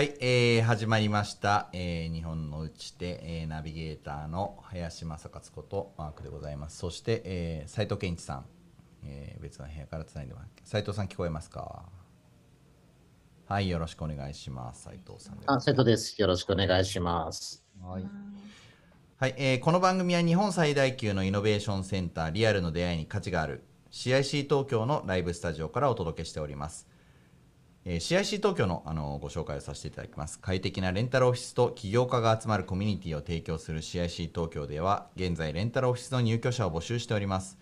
はい、えー、始まりました、えー、日本のうちで、えー、ナビゲーターの林正勝ことマークでございます。そして、えー、斉藤健一さん、えー、別の部屋からつないでます。斉藤さん聞こえますか？はいよろしくお願いします。斉藤さんあ斉藤です。よろしくお願いします。はい。はい、えー、この番組は日本最大級のイノベーションセンターリアルの出会いに価値がある CIC 東京のライブスタジオからお届けしておりますえー、CIC 東京のあのご紹介をさせていただきます。快適なレンタルオフィスと起業家が集まるコミュニティを提供する CIC 東京では現在レンタルオフィスの入居者を募集しております。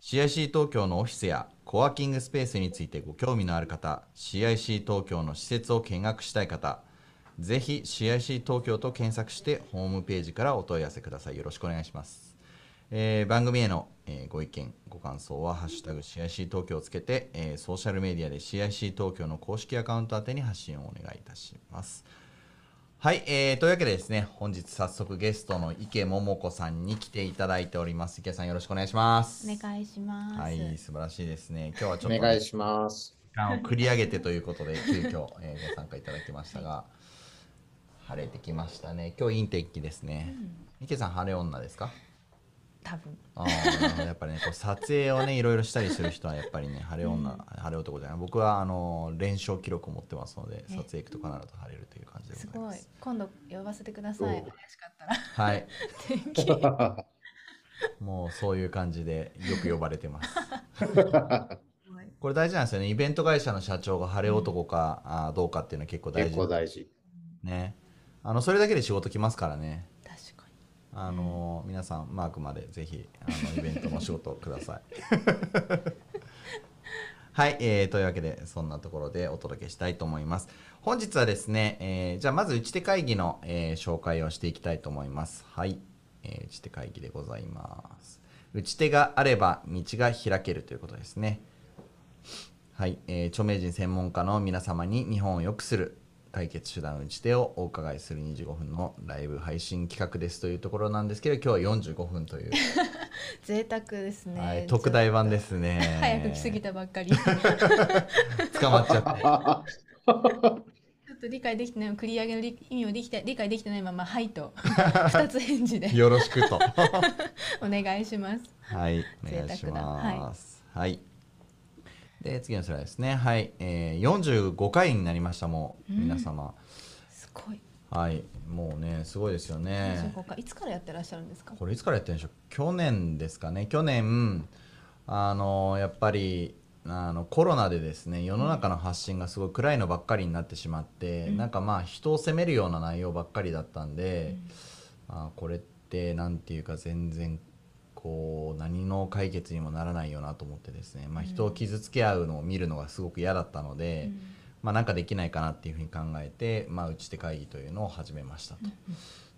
CIC 東京のオフィスやコワーキングスペースについてご興味のある方 CIC 東京の施設を見学したい方ぜひ CIC 東京と検索してホームページからお問い合わせください。よろしくお願いします。えー、番組への、えー、ご意見、ご感想は、ハッシュタグ CIC 東京をつけて、えー、ソーシャルメディアで CIC 東京の公式アカウント宛てに発信をお願いいたします。はい、えー、というわけでですね、本日早速ゲストの池桃子さんに来ていただいております。池さんよろしくお願いします。お願いします。はい、素晴らしいですね。今日はちょっと、お願いします。時間を繰り上げてということで、急遽、えー、ご参加いただきましたが、晴れてきましたね。今日いい天気ですね。うん、池さん晴れ女ですか？多分。ああやっぱりねこう撮影をねいろいろしたりする人はやっぱりね晴れ女、うん、晴れ男じゃない。僕はあの連勝記録を持ってますので撮影行くと必ず晴れるという感じです。ごい。今度呼ばせてください。怪しかったら。はい。もうそういう感じでよく呼ばれてます。これ大事なんですよね。イベント会社の社長が晴れ男か、うん、あどうかっていうのは結構大事。結構大事。ね。あのそれだけで仕事来ますからねあの、皆さんマークまでぜひあのイベントの仕事をください。はい、えー、というわけでそんなところでお届けしたいと思います。本日はですね、えー、じゃあまず打ち手会議の、えー、紹介をしていきたいと思います。はい、えー、打ち手会議でございます。打ち手があれば道が開けるということですね。はい、えー、著名人専門家の皆様に日本を良くする解決手段打ち手をお伺いする25分のライブ配信企画ですというところなんですけど今日は45分という。贅沢ですね、はい、特大版ですね。早く来すぎたばっかり。捕まっちゃって。ちょっと理解できてない繰り上げの意味をできて理解できてないまま「はい」と。2つ返事で。よろしくと。お願いします。はいお願いします、はい、はいで次のスライドですね。はい、えー、45回になりましたもう、皆様。すごい。はい。もうねすごいですよね。いつからやってらっしゃるんですか？これいつからやってるんでしょう？去年ですかね。去年あのやっぱりあのコロナでですね世の中の発信がすごい暗いのばっかりになってしまって、うん、なんかまあ人を責めるような内容ばっかりだったんで、うん、あこれって何て言うか全然こう何の解決にもならないよなと思ってですね、まあ、人を傷つけ合うのを見るのがすごく嫌だったので、うん、まあ、なんかできないかなっていうふうに考えて、まあ、打ち手会議というのを始めましたと。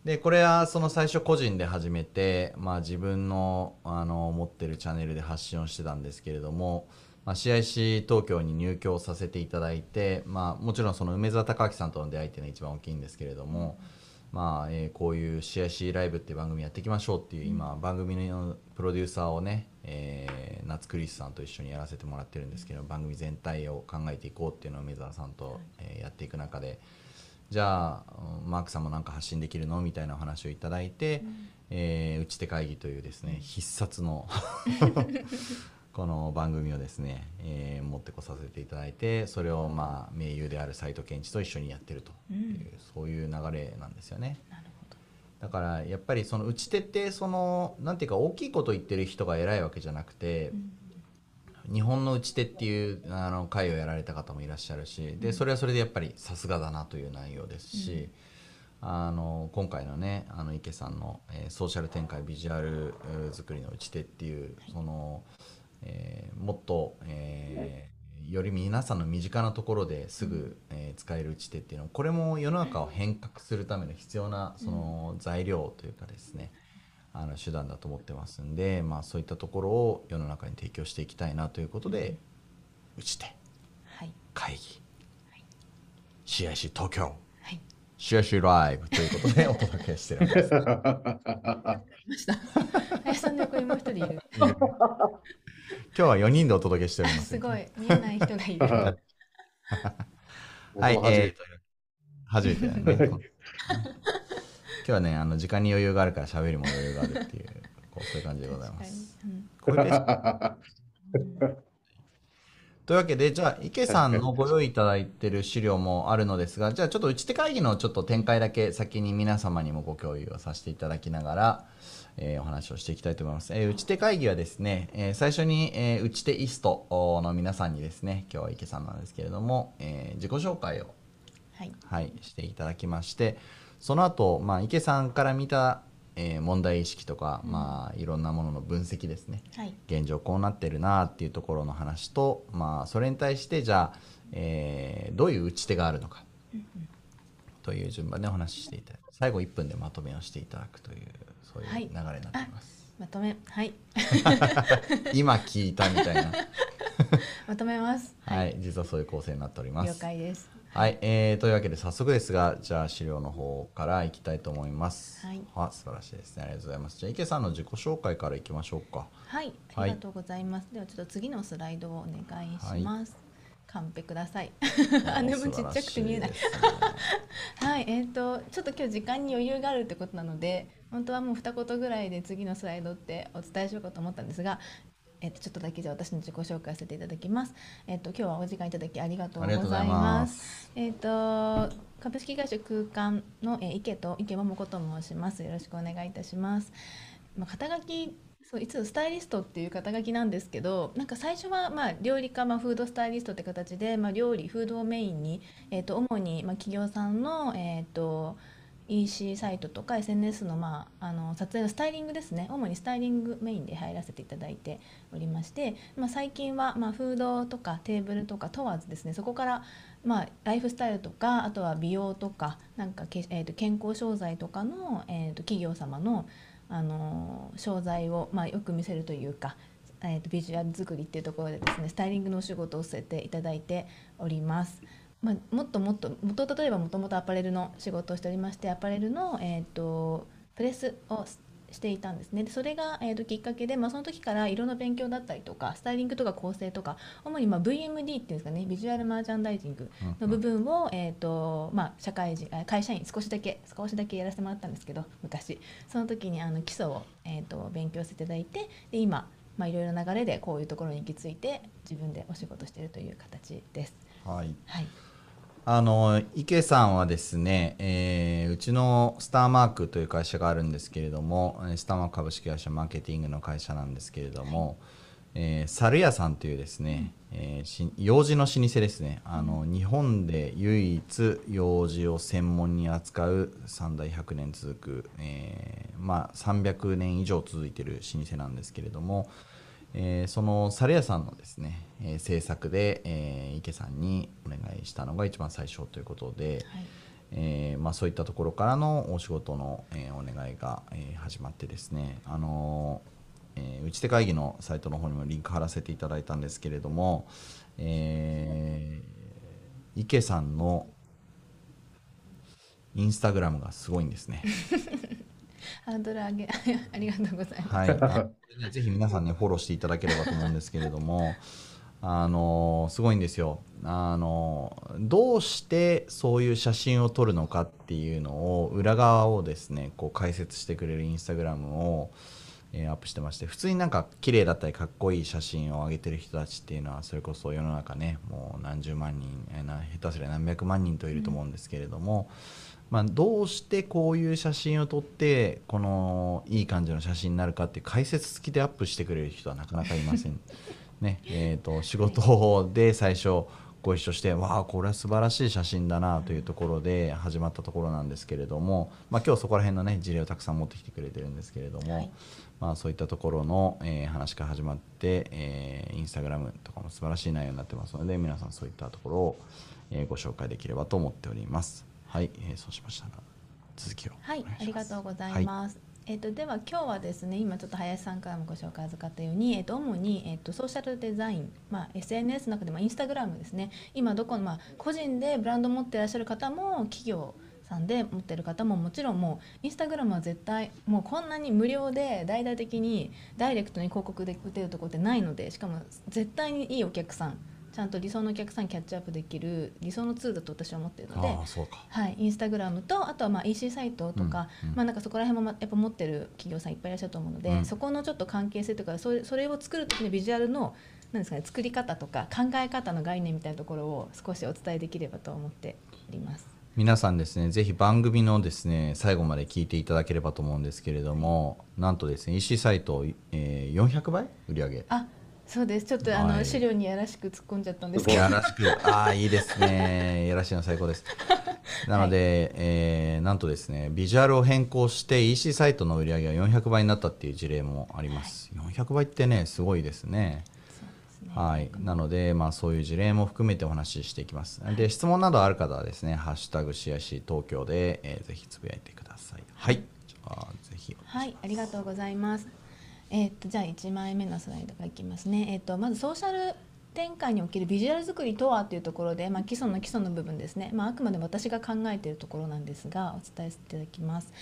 でこれはその最初個人で始めて、まあ、自分のあの持ってるチャンネルで発信をしてたんですけれども、まあ、CIC 東京に入居させていただいて、まあ、もちろんその梅沢隆明さんとの出会いっていうのが一番大きいんですけれども。うんまあえー、こういう CIC ライブっていう番組やっていきましょうっていう今、番組のプロデューサーをね、えー、夏クリスさんと一緒にやらせてもらってるんですけど番組全体を考えていこうっていうのを梅沢さんと、えー、やっていく中でじゃあマークさんも何か発信できるのみたいなお話をいただいて、うん。えー、打ち手会議というですね必殺の この番組をですね、えー、持ってこさせていただいてそれをまあ盟友である斎藤健一と一緒にやってるという、うん、そういう流れなんですよね。だからやっぱりその打ち手ってそのなんていうか大きいこと言ってる人が偉いわけじゃなくて、うん、日本の打ち手っていうあの会をやられた方もいらっしゃるし、うん、でそれはそれでやっぱりさすがだなという内容ですし。あの今回のねあの池さんの、えー、ソーシャル展開ビジュアル作りの打ち手っていう、そのえー、もっと、えー、より皆さんの身近なところですぐ、えー、使える打ち手っていうのはこれも世の中を変革するための必要なその材料というかですね、あの手段だと思ってますんで、まあ、そういったところを世の中に提供していきたいなということで、打ち手、はい、会議、はい、CIC 東京、はい、CIC ライブということでお届けしてるんです。林さんの横にもう一人いる。日は4人でお届けしております。すごい見えない人がいる。はい、僕も初めてえーと、初めてだね。今日はね、あの時間に余裕があるから喋りも余裕があるっていう、こうそういう感じでございます。うんこれですというわけで、じゃあ、池さんのご用意いただいている資料もあるのですが、じゃあちょっと打ち手会議のちょっと展開だけ先に皆様にもご共有をさせていただきながら、えーお話をしていきたいと思います。えー打ち手会議はですね、えー最初に、えー打ち手イストの皆さんにですね、今日は池さんなんですけれども、えー自己紹介をはい。はい、していただきましてその後、まあ池さんから見た、えー問題意識とか、まあ、いろんなものの分析ですねはい。現状こうなってるなっていうところの話と、まあ、それに対してじゃあ、えーどういう打ち手があるのかという順番でお話ししていただく最後1分でまとめをしていただくというそういうはい流れになっています、まとめはい。今聞いたみたいな、まとめます。はい、実はそういう構成になっております了解です。はい、えー、というわけで早速ですがじゃあ資料の方からいきたいと思います。はいあ素晴らしいですねありがとうございます。じゃあ池さんの自己紹介からいきましょうか。はい。ありがとうございます。ではちょっと次のスライドをお願いします。カンペください。あでもちっちゃくて見えない素晴らしですねはい、えっ、とちょっと今日時間に余裕があるってことなので本当はもう二言ぐらいで次のスライドってお伝えしようかと思ったんですが、えっとちょっとだけじゃあ私の自己紹介させていただきます。えっ、と今日はお時間いただきありがとうございま。ますす。えっ、と株式会社空間の、えー、池と池桃子と申します。よろしくお願いいたします。まあ、肩書きそういつスタイリストっていう肩書きなんですけどなんか最初はまあ料理家、まあ、フードスタイリストって形で、まあ、料理フードをメインに、えー、と主にまあ企業さんの、えー、と EC サイトとか SNS の,、まあ、あの撮影のスタイリングですね主にスタイリングメインで入らせていただいておりまして、まあ、最近は、まあ、フードとかテーブルとか問わずですねそこから、まあ、ライフスタイルとかあとは美容とかなんかけ、えー、と健康商材とかの、えー、と企業様のあの商材を、まあ、よく見せるというか、えー、とビジュアル作りっていうところでですねスタイリングのお仕事をさせていただいております。まあ、もっともっと元例えばもともとアパレルの仕事をしておりましてアパレルの、えー、とプレスをししていたんですねでそれが、えー、ときっかけで、まあ、その時から色の勉強だったりとかスタイリングとか構成とか主にまあ VMD っていうんですかねビジュアルマーチャンダイジングの部分を、えーとまあ、社会人あ会社員少しだけ少しだけやらせてもらったんですけど昔その時にあの基礎を、えー、と勉強させていただいてで今、まあ、いろいろな流れでこういうところに行き着いて自分でお仕事しているという形です。はい。はい、あの池さんはですね、えーうちのスターマークという会社があるんですけれども、えースターマーク株式会社マーケティングの会社なんですけれども、えー猿屋さんというですね、えーし楊枝の老舗ですね。あの日本で唯一楊枝を専門に扱う三代100年続く、えーまあ、300年以上続いている老舗なんですけれども、えーその猿屋さんのですね、えー制作で、えー池さんにお願いしたのが一番最初ということで、はいえーまあ、そういったところからのお仕事の、えーお願いが、えー始まってですね、あのーえー打ち手会議のサイトの方にもリンク貼らせていただいたんですけれども、えー池さんのインスタグラムがすごいんですね。ハードル上げ。ありがとうございます。はい、ね ぜひ皆さんねフォローしていただければと思うんですけれども。あのすごいんですよ。あのどうしてそういう写真を撮るのかっていうのを裏側をですねこう解説してくれるインスタグラムを、えーアップしてまして普通になんか綺麗だったりかっこいい写真を上げてる人たちっていうのはそれこそ世の中ねもう何十万人えーな下手すりゃ何百万人といると思うんですけれども、まあ、どうしてこういう写真を撮ってこのいい感じの写真になるかっていう解説付きでアップしてくれる人はなかなかいません。ねえー、と仕事で最初ご一緒してわあこれは素晴らしい写真だなというところで始まったところなんですけれども、まあ、今日そこら辺のね事例をたくさん持ってきてくれてるんですけれども、はいまあ、そういったところの、えー話から始まって、えーインスタグラムとかも素晴らしい内容になってますので皆さんそういったところを、えーご紹介できればと思っております。はい、えーそうしましたら続きをはいありがとうございます。えっとでは今日はですね今ちょっと林さんからもご紹介預かったように、えっと主にえっとソーシャルデザイン、まあ SNS の中でもインスタグラムですね。今どこのまあ個人でブランド持っていらっしゃる方も企業さんで持ってる方ももちろんもうインスタグラムは絶対もうこんなに無料で大々的にダイレクトに広告で打てるところってないのでしかも絶対にいいお客さんちゃんと理想のお客さんキャッチアップできる理想のツールだと私は思ってるのではい、インスタグラムとあとはまあ EC サイトとか、うん。うん。まあ、なんかそこら辺もまやっぱ持ってる企業さんいっぱいいらっしゃると思うので、うん。そこのちょっと関係性とかそれそれを作る時のビジュアルのなんですか、ね、作り方とか考え方の概念みたいなところを少しお伝えできればと思っております。皆さんですねぜひ番組のですね最後まで聞いていただければと思うんですけれどもなんとですね EC サイト、えー、400倍売り上げあそうです。ちょっとあの、はい。資料にやらしく突っ込んじゃったんですけど。やらしく。ああいいですね。やらしいの最高です。なので、えーなんとですねビジュアルを変更して EC サイトの売り上げが400倍になったっていう事例もあります、400倍ってねすごいですね。そうですね。はい、なので、まあ、そういう事例も含めてお話ししていきます。で、質問などある方はですね、ハッシュタグ CIC 東京で、えーぜひつぶやいてください。はい、じゃあ、ぜひ。はい、ありがとうございます。えーっとじゃあ1枚目のスライドがいきますね。えーっとまずソーシャル展開におけるビジュアル作りとはというところで、まあ、基礎の基礎の部分ですね、まあ、あくまで私が考えているところなんですがお伝えさせていただきます。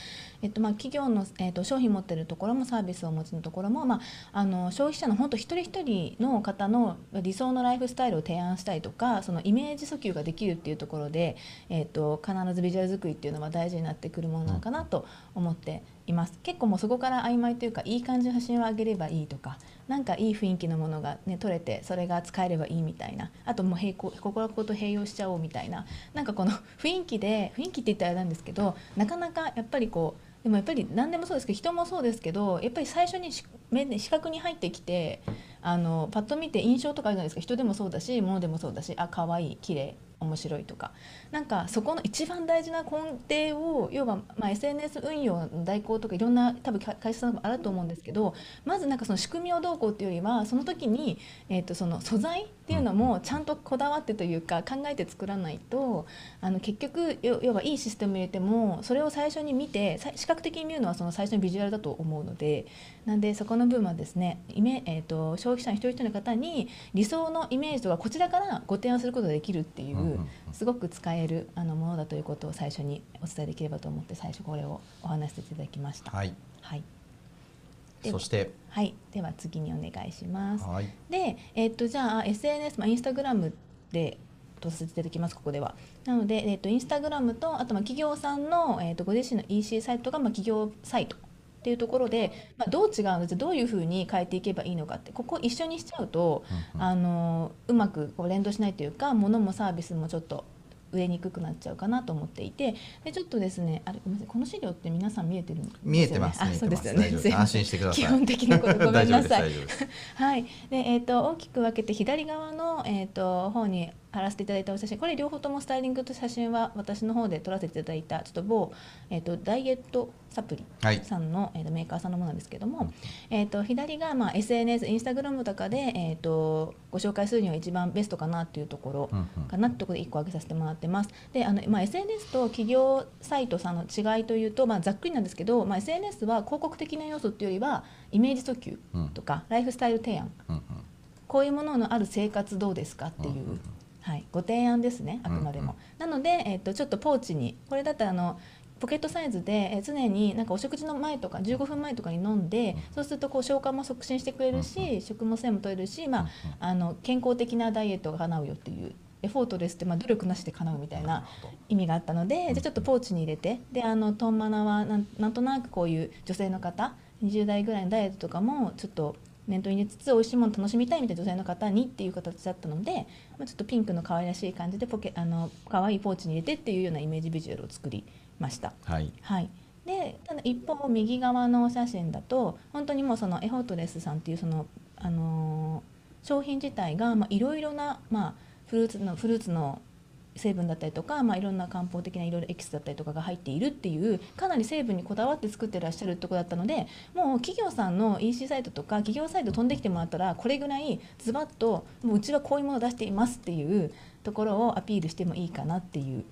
えっとまあ、企業の、えっと商品持ってるところもサービスをお持ちのところも、まあ、あの消費者の本当一人一人の方の理想のライフスタイルを提案したりとかそのイメージ訴求ができるっていうところで、えっと必ずビジュアル作りっていうのは大事になってくるものなのかなと思っています。結構もうそこから曖昧というかいい感じの写真を上げればいいとかなんかいい雰囲気のものが、ね、撮れてそれが使えればいいみたいな。あともう並行心と併用しちゃおうみたいな。なんかこの 雰囲気で雰囲気って言ったらあれなんですけどなかなかやっぱりこうでもやっぱり何でもそうですけど人もそうですけどやっぱり最初に目で視覚に入ってきてあのパッと見て印象とかあるじゃないですか。人でもそうだし物でもそうだしあ可愛い綺麗。面白いとか。なんかそこの一番大事な根底を要は、まあ、SNS 運用の代行とかいろんな多分会社さんもあると思うんですけどまずなんかその仕組みをどうこうっていうよりはその時に、えー、とその素材っていうのもちゃんとこだわってというか考えて作らないとあの結局要要はいいシステム入れてもそれを最初に見てさ視覚的に見るのはその最初のビジュアルだと思うのでなんでそこの部分はですねイメ、えー、と消費者の一人一人の方に理想のイメージとかこちらからご提案することができるっていう。すごく使えるあのものだということを最初にお伝えできればと思って最初これをお話しさせていただきました。はい。はい、でそして、はい、では次にお願いします。はい。で、えっとじゃあ SNS、まあ、インスタグラムでとさせていただきますここでは。なので、えっとインスタグラムとあとまあ企業さんの、えっとご自身の EC サイトがまあ企業サイトっていうところで、まあ、どう違うのじゃあどういうふうに変えていけばいいのかってここ一緒にしちゃうと、うんうんあのうまくこう連動しないというか物もサービスもちょっと売れにくくなっちゃうかなと思っていてでちょっとですねあれごめんなさいこの資料って皆さん見えてるんですよね。見えてます。あそうですよね安心してください。基本的なことごめんなさい。はい、で、えっ、と、大きく分けて、左側の、えっ、と、方に貼らせていただいたお写真、これ両方ともスタイリングと写真は、私の方で撮らせていただいた、ちょっと某。えっ、と、ダイエットサプリはい。さんの、えー、とメーカーさんのものなんですけども、えー、と左が、まあ、SNS、インスタグラムとかで、えー、とご紹介するには一番ベストかなっていうところかなってところで1個挙げさせてもらってます。であの、まあ、SNS と企業サイトさんの違いというと、まあ、ざっくりなんですけど、まあ、SNS は広告的な要素っていうよりはイメージ訴求うんとか、ライフスタイル提案こういうもののある生活どうですかっていう、はい、ご提案ですねあくまでも。なので、えっとちょっとポーチにこれだったらあのポケットサイズで、えー常になんかお食事の前とか15分前とかに飲んで、そうするとこう消化も促進してくれるし、食物繊維も取れるし、まあ、あの健康的なダイエットが叶うよっていうエフォートレスって、まあ、努力なしで叶うみたいな意味があったので、じゃあちょっとポーチに入れてであのトンマナはなんなんとなくこういう女性の方20代ぐらいのダイエットとかもちょっと念頭に入れつつ美味しいもの楽しみたいみたいな女性の方にっていう形だったので、まあ、ちょっとピンクの可愛らしい感じでポケあの可愛いポーチに入れてっていうようなイメージビジュアルを作りました。はい。はい、でただ一方右側のお写真だと本当にもうそのエフォートレスさんっていうその、あのー商品自体がまあいろいろな、まあ、フルーツのフルーツの成分だったりとか、まあ、いろんな漢方的ないろいろエキスだったりとかが入っているっていうかなり成分にこだわって作ってらっしゃるところだったのでもう企業さんの EC サイトとか企業サイト飛んできてもらったらこれぐらいズバッともううちはこういうものを出していますっていうところをアピールしてもいいかなっていう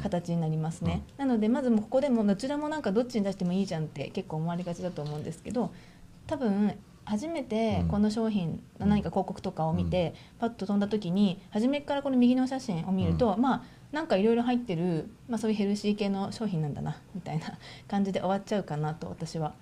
形になりますね、なのでまずもうここでもどちらもなんかどっちに出してもいいじゃんって結構思われがちだと思うんですけど多分初めてこの商品の何か広告とかを見て、パッと飛んだ時に初めからこの右の写真を見ると、まあなんかいろいろ入ってる、まあ、そういうヘルシー系の商品なんだなみたいな 感じで終わっちゃうかなと私は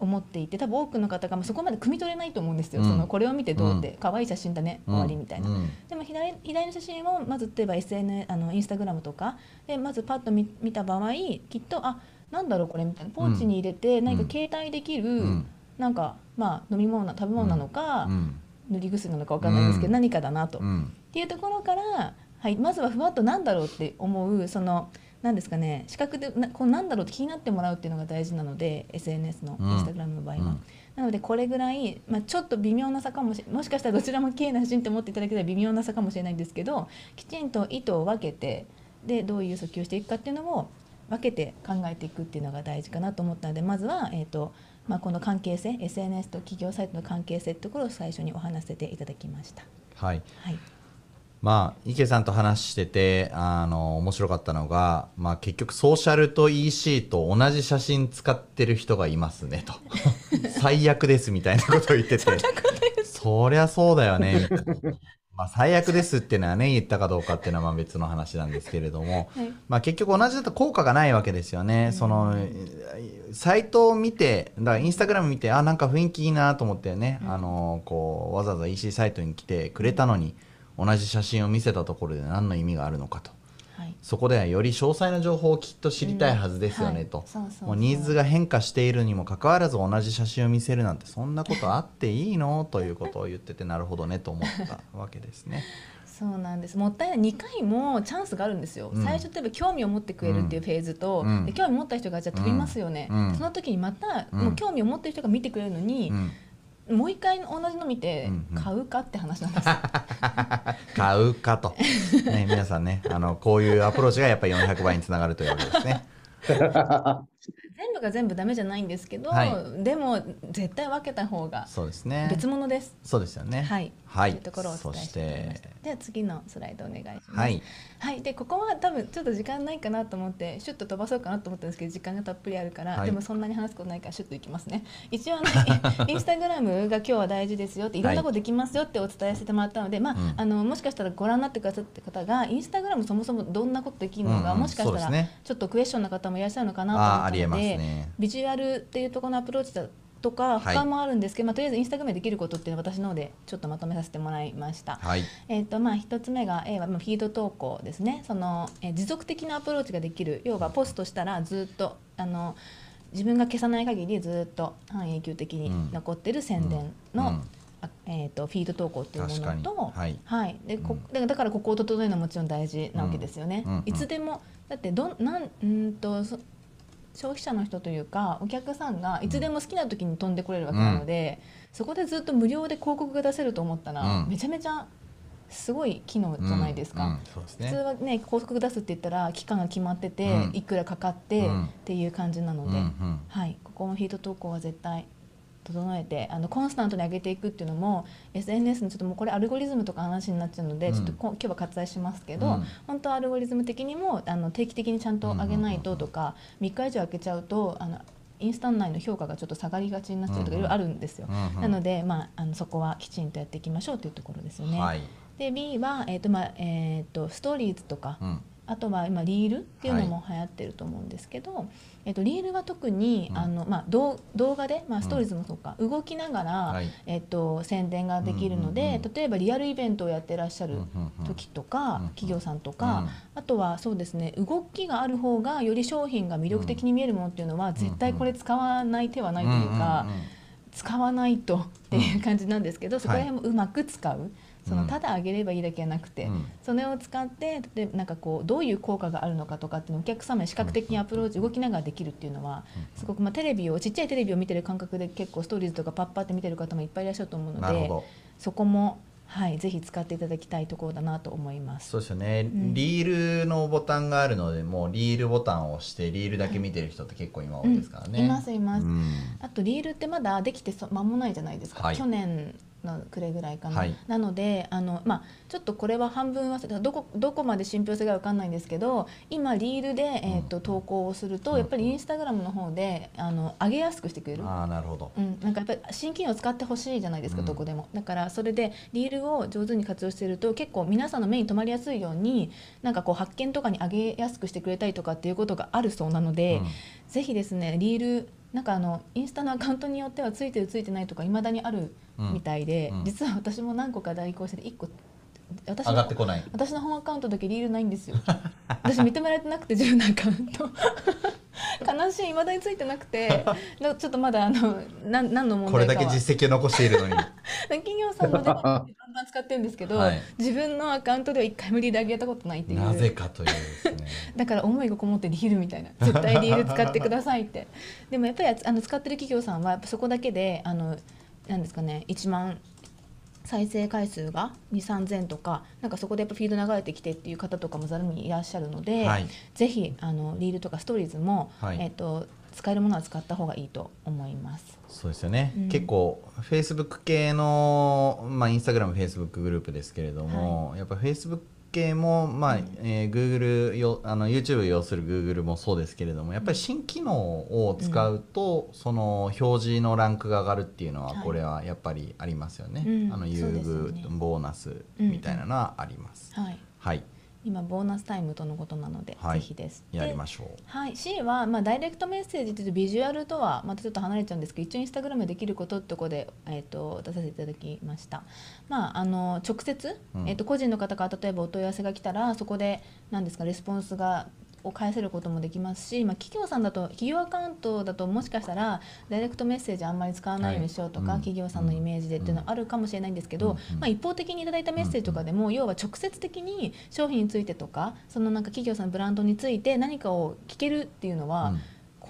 思っていて多分多くの方がまあそこまで汲み取れないと思うんですよ、うん。そのこれを見てどうって、可愛い写真だね終わりみたいな。うん。でも左左の写真をまず例えば SNS あのインスタグラムとかでまずパッと見見た場合きっとあなんだろうこれみたいなポーチに入れて何か携帯できる、うん。なんかまあ飲み物な食べ物なのか、うん。塗り薬なのかわかんないですけど、うん。何かだなと、っうん。ていうところから、はい、まずはふわっとなんだろうって思うそのなんですかね視覚でなこうなんだろうって気になってもらうっていうのが大事なので SNS のうん。インスタグラムの場合は。うん。なのでこれぐらい、まあ、ちょっと微妙な差かもしもしかしたらどちらも綺麗な写真って思っていただけたら微妙な差かもしれないんですけどきちんと意図を分けてでどういう訴求をしていくかっていうのを分けて考えていくっていうのが大事かなと思ったのでまずは、えーとまあ、この関係性 SNS と企業サイトの関係性ってところを最初にお話せていただきました。はい。はい、まあ池さんと話しててあの面白かったのが、まあ、結局ソーシャルと EC と同じ写真使ってる人がいますねと。最悪ですみたいなことを言ってて。そりゃそうだよねみたいな。まあ、最悪ですっていうのはね言ったかどうかっていうのはまあ別の話なんですけれども、はい。まあ、結局同じだと効果がないわけですよね、そのサイトを見てだからインスタグラム見てあなんか雰囲気いいなと思ってね、あのこうわざわざ EC サイトに来てくれたのに同じ写真を見せたところで何の意味があるのかと。はいそこではより詳細な情報をきっと知りたいはずですよねと、もうニーズが変化しているにもかかわらず同じ写真を見せるなんてそんなことあっていいの？ということを言っててなるほどねと思った わけですね。そうなんです。もったいない。2回もチャンスがあるんですよ、うん。最初例えば興味を持ってくれるっていうフェーズと、うん。で興味持った人がじゃあ飛びますよね、うん。その時にまた、うん。もう興味を持ってる人が見てくれるのにう、んもう一回同じの見てうんうん。買うかって話なんですよ、買うかと、ね、皆さんねあのこういうアプローチがやっぱり400倍につながるというわけですね。全部が全部ダメじゃないんですけど、はでも絶対分けた方がそうですね。別物です。そうですよね。はい、はいというところをお伝えして。では次のスライドお願いします。はい。はい、でここは多分ちょっと時間ないかなと思ってシュッと飛ばそうかなと思ったんですけど時間がたっぷりあるから、はいでもそんなに話すことないからシュッといきますね一応あのインスタグラムが今日は大事ですよっていろんなことできますよってお伝えしてもらったので、まあうんあのもしかしたらご覧になってくださった方がインスタグラムそもそもどんなことできるのか、うんうんもしかしたらちょっとクエスチョンな方もいらっしゃるのかなと思ったのありえますで、ね。ビジュアルっていうところのアプローチだとかはい。他もあるんですけど、まあ、とりあえずインスタグラムでできることっていうのは私の方でちょっとまとめさせてもらいました。はい。えーとまあ、一つ目が、A はまあフィード投稿ですね。その、えー持続的なアプローチができる要はポストしたらずっとあの自分が消さない限りずっと半永久的に残ってる宣伝の、うん。あえー、とフィード投稿っていうものと、はい。でこうん。だだからここを整えるのはもちろん大事なわけですよね。うん。うん。いつでもだってどんなんうーんとそ消費者の人というかお客さんがいつでも好きな時に飛んでこれるわけなので、そこでずっと無料で広告が出せると思ったら、うん。めちゃめちゃすごい機能じゃないですか。うん。す普通ね。はね広告出すって言ったら期間が決まってて、うん。いくらかかって、うん。っていう感じなので、うん。うん。はい、ここのヒート投稿は絶対整えてあのコンスタントに上げていくっていうのも SNS のちょっともうこれアルゴリズムとか話になっちゃうので、うんちょっとこ今日は割愛しますけど、うん本当はアルゴリズム的にもあの定期的にちゃんと上げないととか、3日以上空けちゃうとあのインスタ内の評価がちょっと下がりがちになっちゃうとかいろいろあるんですよ。うんうんなので、まあ、あのそこはきちんとやっていきましょうというところですよね。はい。で B は、えーとまあえー、とストーリーズとか、うんあとは今リールっていうのも流行ってると思うんですけど、えっとリールは特に、うん。あのまあ動動画でまあストーリーズもそうか、動きながら、はい。えっと宣伝ができるので、うんうんうん例えばリアルイベントをやってらっしゃるうんうんうん時とか、うん。企業さんとか、あとはそうですね動きがある方がより商品が魅力的に見えるものっていうのは、絶対これ使わない手はないというか。うんうんうん。使わないとっていう感じなんですけど、そこら辺もうまく使う、そのうんただ上げればいいだけじゃなくて、うん。それを使って例えばなんかこうどういう効果があるのかとかっていうのをお客様に視覚的にアプローチ動きながらできるっていうのはすごくまあテレビをちっちゃいテレビを見てる感覚で結構ストーリーズとかパッパって見てる方もいっぱいいらっしゃると思うので。そこもはいぜひ使っていただきたいところだなと思います。そうですよね、ん。リールのボタンがあるのでもうリールボタンを押してリールだけ見てる人って結構今多いですからね、うん。いますいます。うん。あとリールってまだできてそ間もないじゃないですか、はい。去年のくれぐらいかな、はい。なのであの、まあ、ちょっとこれは半分忘どこどこまで信憑性が分かんないんですけど今リールで、えー、と投稿をすると、うん。やっぱりインスタグラムの方であの上げやすくしてくれる。ああなるほど。うん、なんかやっぱり新機能を使ってほしいじゃないですか、うん。どこでも。だからそれでリールを上手に活用していると結構皆さんの目に留まりやすいようになんかこう発見とかに上げやすくしてくれたりとかっていうことがあるそうなので、うん。ぜひですねリールなんかあのインスタのアカウントによってはついてるついてないとかいまだにあるうんみたいで、うん実は私も何個か代行してて1個私上がのってこない。私の本アカウントだけリールないんですよ。私認められてなくて自分のアカウント。悲しい未だについてなくて。だ ちょっとまだあのなん何の問これ題かは。だけ実績を残しているのに。企業さんのでバンバン使ってるんですけど、はい。自分のアカウントでは一回もリール上げたことないっていう。なぜかというですね。だから思いがこもってリールみたいな。絶対リール使ってくださいって。でもやっぱりあの使ってる企業さんはやっぱそこだけであのなんですかね1万再生回数が2 3 0 0とかなんかそこでやっぱフィード流れてきてっていう方とかもざるにいらっしゃるので、はい。ぜひあのリールとかストーリーズも、はい。えっと使えるものは使った方がいいと思います。そうですよね、うん。結構フェイスブック系のまあインスタグラムフェイスブックグループですけれども、やっぱフェイスブック系もまあ、えー、Google よあの YouTube を要する Google もそうですけれどもやっぱり新機能を使うと、その表示のランクが上がるっていうのははい。これはやっぱりありますよね、うん。あの優遇、ねボーナスみたいなのはあります、はい、はい今ボーナスタイムとのことなので、はい。ぜひです。やりでましょう。はい、C は、まあ、ダイレクトメッセージっていうとビジュアルとはまたちょっと離れちゃうんですけど一応インスタグラムでできることってところで、えー、と出させていただきました、まあ、あの直接、うん。えー、と個人の方から例えばお問い合わせが来たらそこで何ですかレスポンスがを返せることもできますし、まあ、企業さんだと企業アカウントだともしかしたらダイレクトメッセージあんまり使わないようにしようとか、はいうん。企業さんのイメージでっていうのはあるかもしれないんですけど、うん。うん。まあ、一方的にいただいたメッセージとかでも、要は直接的に商品についてとかそのなんか企業さんのブランドについて何かを聞けるっていうのは、うん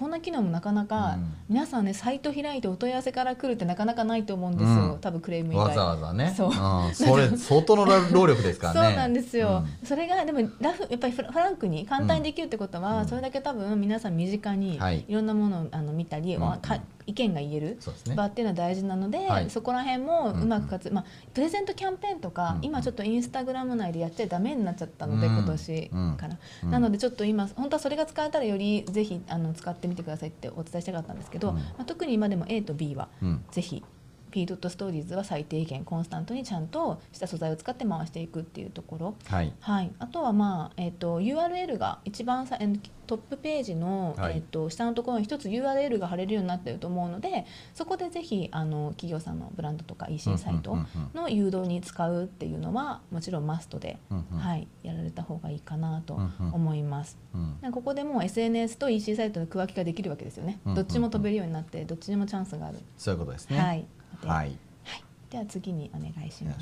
こんな機能もなかなか、うん。皆さんねサイト開いてお問い合わせから来るってなかなかないと思うんですよ、うん。多分クレーム以外。わざわざね。そう。ん。それ相当の労力ですからね。そうなんですよ、うん。それがでもラフやっぱりフランクに簡単にできるってことは、うん。それだけ多分皆さん身近にはい。いろんなものをあの見たり、うん。わか意見が言える場っていうのは大事なので、はい。そこら辺もうまく活、まあ、プレゼントキャンペーンとか、うん今ちょっとインスタグラム内でやっちゃダメになっちゃったので、うん今年。から、うんなのでちょっと今本当はそれが使えたらよりぜひあの使ってみてくださいってお伝えしたかったんですけど、うん。まあ、特に今でも A と B はうん。ぜひ P ドットストーリーズは最低限コンスタントにちゃんとした素材を使って回していくっていうところ、はい。はい、あとは、まあえー、と URL が一番さえートップページの、はい。えー、と下のところに一つ URL が貼れるようになっていると思うのでそこでぜひあの企業さんのブランドとか EC サイトの誘導に使うっていうのはもちろんマストで、うんうん。はい、やられた方がいいかなと思います。うんなんかここでもう SNS と EC サイトの区分けができるわけですよね。どっちも飛べるようになってどっちにもチャンスがある。そういうことですね。はい。ではい。はい。では次にお願いしま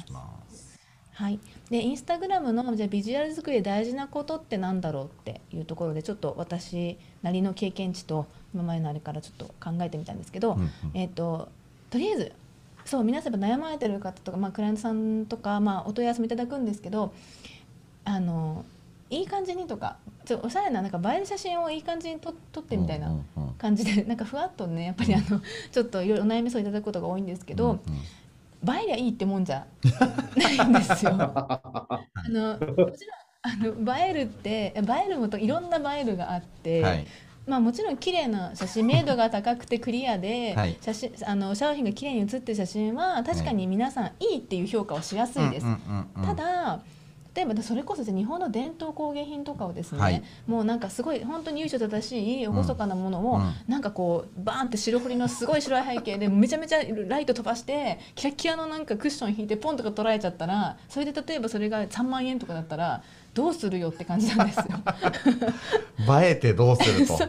す。はい、でインスタグラムのじゃあビジュアル作りで大事なことってなんだろうっていうところでちょっと私なりの経験値と今までのあれからちょっと考えてみたんですけど、うんうん。えっ、ととりあえずそう皆さん悩まれてる方とか、まあ、クライアントさんとか、まあ、お問い合わせもいただくんですけどあのいい感じにとかちょっとおしゃれななんか映える写真をいい感じに撮撮ってみたいな感じで なんかふわっとねやっぱりあのちょっといろいろお悩み相談いただくことが多いんですけど、うんうん。映えりゃいいってもんじゃないんですよ。あのもちろんあの映えるって映えるもといろんな映えるがあって、はい。まあ、もちろん綺麗な写真明度が高くてクリアで、はい。写真あの商品が綺麗に写ってる写真は確かに皆さんいいっていう評価をしやすいです。ただ例えばそれこそ日本の伝統工芸品とかをですね、はい。もうなんかすごい本当に由緒正しい厳かなものを、うん。なんかこうバーンって白ホリのすごい白い背景で めちゃめちゃライト飛ばしてキラキラのなんかクッション引いてポンとか撮られちゃったらそれで例えばそれが3万円とかだったらどうするよって感じなんですよ。映えてどうすると。映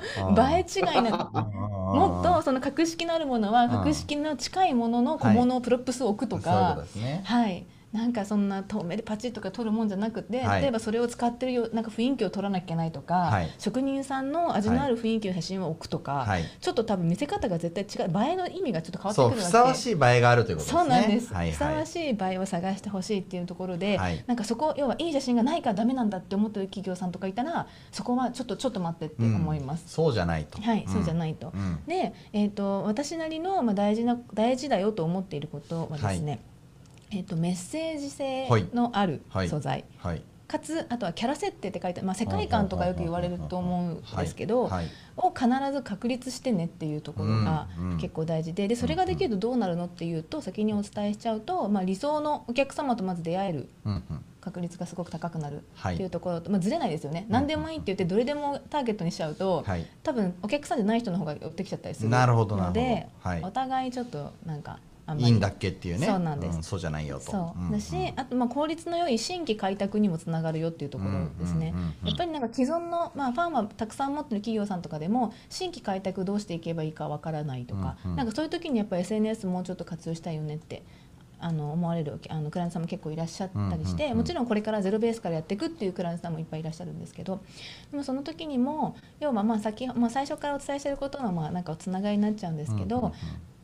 え違いなもっとその格式のあるものはうん。格式の近いものの小物をプロップスを置くとそういうことかですね。はいなんかそんな遠目でパチッとか取るもんじゃなくて、はい。例えばそれを使ってるよなんか雰囲気を取らなきゃいけないとか、はい。職人さんの味のある雰囲気の写真を置くとか、はい。ちょっと多分見せ方が絶対違う映えの意味がちょっと変わってくるわけふさわしい映えがあるということですね。そうなんです、はいはい。ふさわしい映えを探してほしいっていうところで、はい。なんかそこ要はいい写真がないからダメなんだって思ってる企業さんとかいたらそこはちょっとちょっと待ってって思います。そうじゃないと。はい、そうじゃいないと。うん。で、えー、と私なりの、まあ、大事な大事だよと思っていることはですね、えっと、メッセージ性のある素材、はい。はいかつあとはキャラ設定って書いてある、まあ、世界観とかよく言われると思うんですけど、はい。を必ず確立してねっていうところが結構大事ででそれができるとどうなるのっていうと先にお伝えしちゃうと、まあ、理想のお客様とまず出会える確率がすごく高くなるはい。っていうところと、まあ、ずれないですよね。何でもいいって言ってどれでもターゲットにしちゃうと、はい。多分お客さんじゃない人の方が寄ってきちゃったりするので、はい。お互いちょっとなんかいいんだっけっていうね。そうなんです。そうじゃないよと。そう、んだしあとまあ効率の良い新規開拓にもつながるよっていうところですね、うんうんうんうん。やっぱりなんか既存の、まあ、ファンはたくさん持ってる企業さんとかでも新規開拓どうしていけばいいかわからないとか、うんうん。なんかそういう時にやっぱり SNS もうちょっと活用したいよねってあの思われるあのクライアントさんも結構いらっしゃったりして、うんうんうん。もちろんこれからゼロベースからやっていくっていうクライアントさんもいっぱいいらっしゃるんですけどでもその時にも要はまあ先、まあ、最初からお伝えしていることのまあなんかつながりになっちゃうんですけど、うんうんうん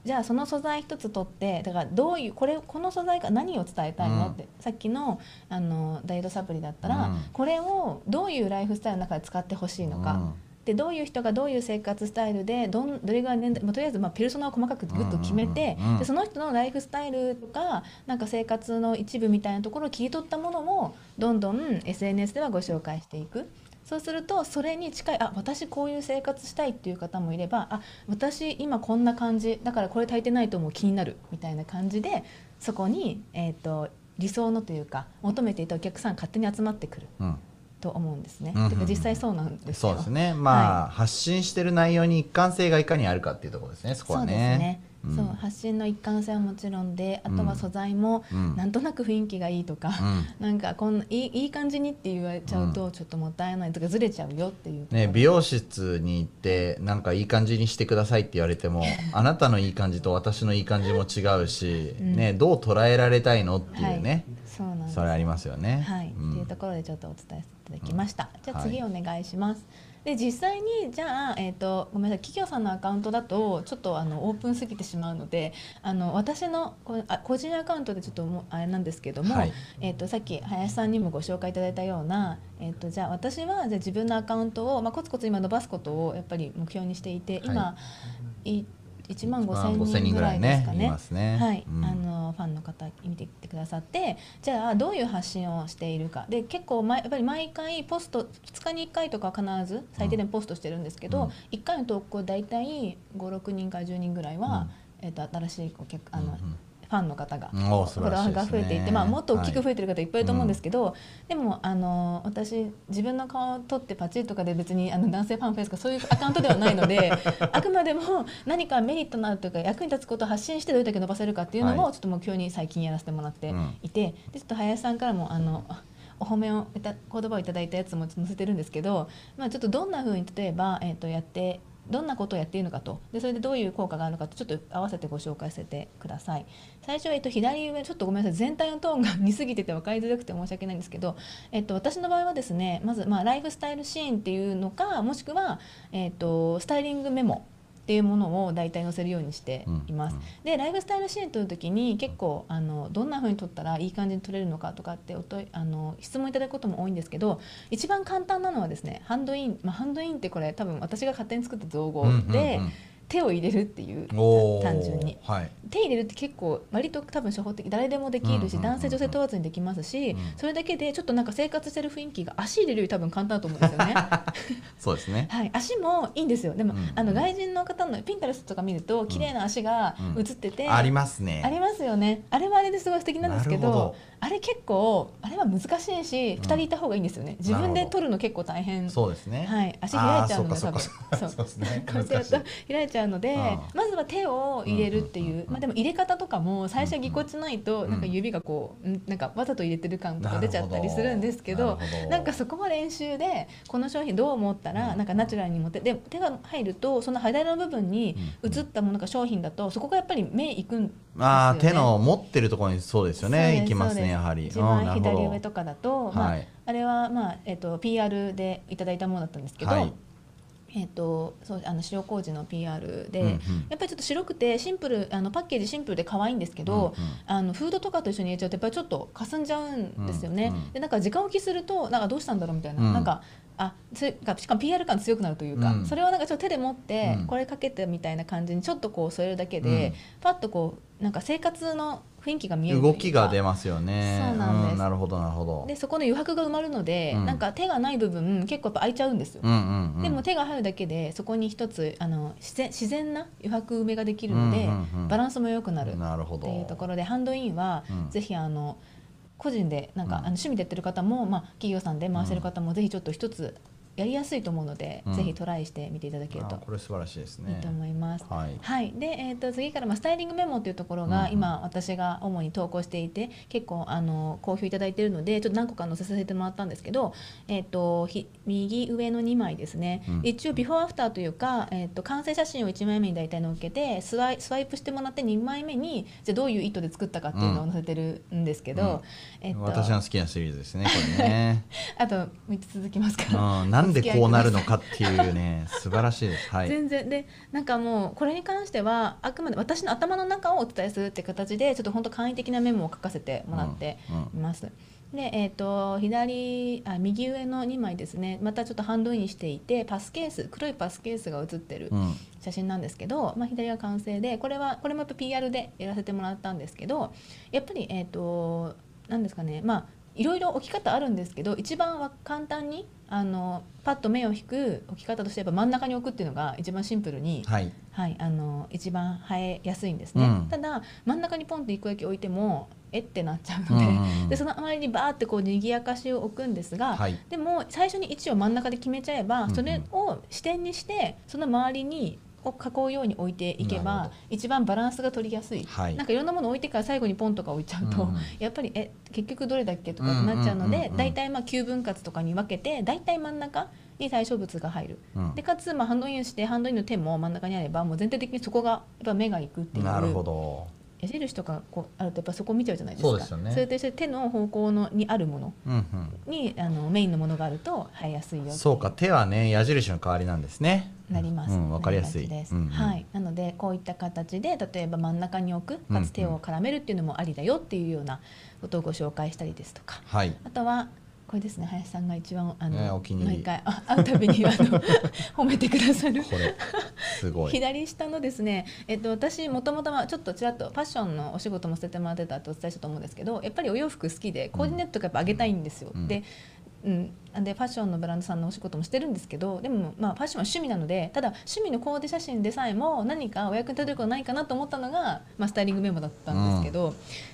じゃあその素材一つ取ってだからどういうこれこの素材が何を伝えたいの、うん。ってさっきのあのダイエットサプリだったら、うん。これをどういうライフスタイルの中で使ってほしいのか、でどういう人がどういう生活スタイルでどんどれぐらい年代、まあ、とりあえずまあペルソナを細かくぐっと決めて、うんうんうん。うんでその人のライフスタイルとかなんか生活の一部みたいなところを切り取ったものをどんどん SNS ではご紹介していく。そうするとそれに近いあ私こういう生活したいっていう方もいればあ私今こんな感じだからこれ足りてないと思う気になるみたいな感じでそこに、えー、と理想のというか求めていたお客さん勝手に集まってくるうん。と思うんですね。うん。うん実際そうなんですよ。そうですね。まあ、発信してる内容に一貫性がいかにあるかっていうところですねそこはそうですねね、うん。そう発信の一貫性はもちろんであとは素材もうん。なんとなく雰囲気がいいとか、うん。なんかこんないいいい感じにって言われちゃうとちょっともったいないとかずれちゃうよっていうね、美容室に行ってなんかいい感じにしてくださいって言われても あなたのいい感じと私のいい感じも違うし、うん。ね、どう捉えられたいのっていうね、はい、そうなんです。それありますよね。はい、うん。っていうところでちょっとお伝えさせていただきました。じゃあはい。次お願いします。で実際にじゃあ、えー、とごめんなさい企業さんのアカウントだとちょっとあのオープンすぎてしまうのであの私のこあ個人アカウントでちょっともうあれなんですけども、はい。えー、とさっき林さんにもご紹介いただいたような、えー、とじゃあ私はじゃあ自分のアカウントを、まあ、コツコツ今伸ばすことをやっぱり目標にしていて今、い1万まあ5 5000 0人ぐらいですかいね。ますね。はい、うん。あのファンの方見てきてくださってじゃあどういう発信をしているか。で結構まやっぱり毎回ポスト2日に1回とかは必ず最低でもポストしてるんですけど、うん。1回の投稿大体56人から10人ぐらいは、えっと新しいお客あの、うんファンの方が。フォロワーが増えていて、まあ、もっと大きく増えてる方いっぱいいると思うんですけけど、でもあの私自分の顔を撮ってパチッとかで別にあの男性ファンフェイスとかそういうアカウントではないので あくまでも何かメリットのあるというか役に立つことを発信してどれだけ伸ばせるかっていうのはい。もちょっと目標に最近やらせてもらってうん。いて、でちょっと林さんからもあのお褒めをいた言葉をいただいたやつもちょっと載せてるんですけど、まあ、ちょっとどんなふうに例えば、えー、とやってどんなことをやっているのかと。でそれでどういう効果があるのかとちょっと合わせてご紹介させてください。最初は、えっと、左上ちょっとごめんなさい。全体のトーンが似すぎてて分かりづらくて申し訳ないんですけど、えっと、私の場合はですねまず、まあ、ライフスタイルシーンっていうのかもしくは、えっと、スタイリングメモっていうものを大体載せるようにしています。うんでライフスタイル支援取る時に結構あのどんな風に取ったらいい感じに取れるのかとかっておといあの質問いただくことも多いんですけど一番簡単なのはですねハンドイン、まあ、ハンドインってこれ多分私が勝手に作った造語で、うんうんうん手を入れるっていう単純に。はい。手入れるって結構割と多分初歩的誰でもできるし、うんうんうんうん。男性女性問わずにできますし、うん。それだけでちょっとなんか生活してる雰囲気が足入れるより多分簡単だと思うんですよね。そうですね。はい、足もいいんですよ。でも、うん。あの外人の方のピンタレストとか見ると綺麗な足がうん。映ってて、ありますね。ありますよね。あれはあれですごい素敵なんですけどあれ結構あれは難しいし、ん。2人いた方がいいんですよね。自分で取るの結構大変。そうですね。はい、足開いちゃうのであーそ多分。そう。そうですね。こうやってやると開いちゃうのでうんまずは手を入れるっていう、まあ、でも入れ方とかも最初ぎこちないとうんなんか指がこう、ん。なんかわざと入れてる感とか出ちゃったりするんですけどなんかそこは練習でこの商品どう思ったらうん。なんかナチュラルに持ってで手が入るとその肌の部分に映ったものが商品だとそこがやっぱり目いくんですよね。ああ手の持ってるところにそうですよね。行きますねやはり。左上とかだと、まあはい。あれは、まあえっと PR でいただいたものだったんですけど、はいえっとそうあの塩麹の PR で、うんうん。やっぱりちょっと白くてシンプルあのパッケージシンプルで可愛いんですけど、うんうん。あのフードとかと一緒に入れちゃうとやっぱりちょっと霞んじゃうんですよね。うんうん。でなんか時間置きするとなんかどうしたんだろうみたいな、うん。なんかあそしかも PR 感強くなるというか、うん。それをなんかちょっと手で持って、うん。これかけてみたいな感じにちょっとこう添えるだけで、パッとこうなんか生活の雰囲気が見える動きが出ますよね。そうなんです。なるほどなるほど。でそこの余白が埋まるので、うん。なんか手がない部分結構やっぱ空いちゃうんですよ、うんうんうん。でも手が入るだけでそこに一つあの自然自然な余白埋めができるので、うんうんうんバランスも良くなる。なるほど。っていうところでハンドインは、うん。ぜひあの個人でなんか、うん。あの趣味でやってる方も、まあ、企業さんで回してる方も、ぜひちょっと一つやりやすいと思うので、うん。ぜひトライしてみていただけるとあこれ素晴らしいですいいねと思います。はい。はい、で、えー、と次から、まあ、スタイリングメモというところが、うん今私が主に投稿していて結構あの好評いただいているのでちょっと何個か載せさせてもらったんですけど、えー、とひ右上の2枚ですね、うん。一応ビフォーアフターというか、えー、と完成写真を1枚目に大体載っけてスワイスワイプしてもらって2枚目にじゃあどういう意図で作ったかっていうのを載せてるんですけど、えー、私との好きなシリーズですねこれね。あと3つ続きますか。ら。うん、なんでこうなるのかっていうね 素晴らしいです。はい。全然。でなんかもうこれに関してはあくまで私の頭の中をお伝えするって形でちょっと本当簡易的なメモを書かせてもらっています。で、えー、と左あ右上の2枚ですね。またちょっとハンドインしていてパスケース黒いパスケースが写ってるうん。うん写真なんですけど、まあ、左が完成でこれはこれもやっぱ PR でやらせてもらったんですけどやっぱりえっ、と何ですかね。まあいろいろ置き方あるんですけど一番は簡単にあのパッと目を引く置き方としてやっぱ真ん中に置くっていうのが一番シンプルに、はい。はい、あの一番生えやすいんですね、うん。ただ真ん中にポンって一個だけ置いてもえってなっちゃううんので,、うんうんでその周りにバーってこう賑やかしを置くんですが、はい。でも最初に位置を真ん中で決めちゃえば、それを視点にしてその周りにを囲うように置いていけば一番バランスが取りやすい、はい。なんかいろんなもの置いてから最後にポンとか置いちゃうと、うん。うんやっぱりえ結局どれだっけとかってなっちゃうので大体まあ9分割とかに分けて大体真ん中に対象物が入る。うん。でかつまあハンドインしてハンドインの手も真ん中にあればもう全体的にそこがやっぱ目がいくっていう。なるほど矢印とかこうあるとやっぱそこ見ちゃうじゃないですか。そうですよね。れと一緒で手の方向のにあるもの。うんにあのメインのものがあると生えやすいよそうか手はね矢印の代わりなんですね。なります。うん、わかりやすい。です。うんうん。はい。なのでこういった形で例えば真ん中に置くかつ手を絡めるっていうのもありだよっていうようなことをご紹介したりですとか、はい。あとはこれですね林さんが一番あの、ねお気に入り。毎回あ会うたびにあの 褒めてくださる。これすごい。左下のですね、えっと、私もともとはちょっとちらっとファッションのお仕事もさせてもらってたってお伝えしたと思うんですけどやっぱりお洋服好きでコーディネートとかやっぱ上げたいんですよ。うん。でうん、でファッションのブランドさんのお仕事もしてるんですけどでも、まあ、ファッションは趣味なのでただ趣味のコーデ写真でさえも何かお役に立てることないかなと思ったのが、まあ、スタイリングメモだったんですけど、